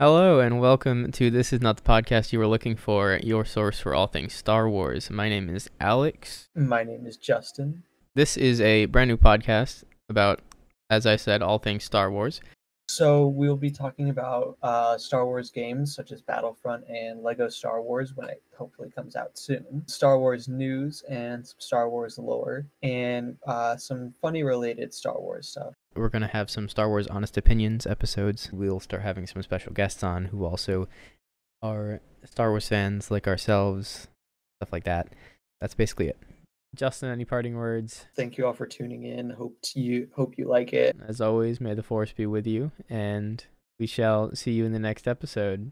Hello and welcome to This Is Not the Podcast You Were Looking For, your source for all things Star Wars. My name is Alex. My name is Justin. This is a brand new podcast about, as I said, all things Star Wars. So we'll be talking about uh, Star Wars games such as Battlefront and Lego Star Wars when it hopefully comes out soon. Star Wars news and some Star Wars lore and uh, some funny related Star Wars stuff. We're going to have some Star Wars Honest Opinions episodes. We'll start having some special guests on who also are Star Wars fans like ourselves, stuff like that. That's basically it. Justin, any parting words? Thank you all for tuning in. Hope you hope you like it. As always, may the force be with you, and we shall see you in the next episode.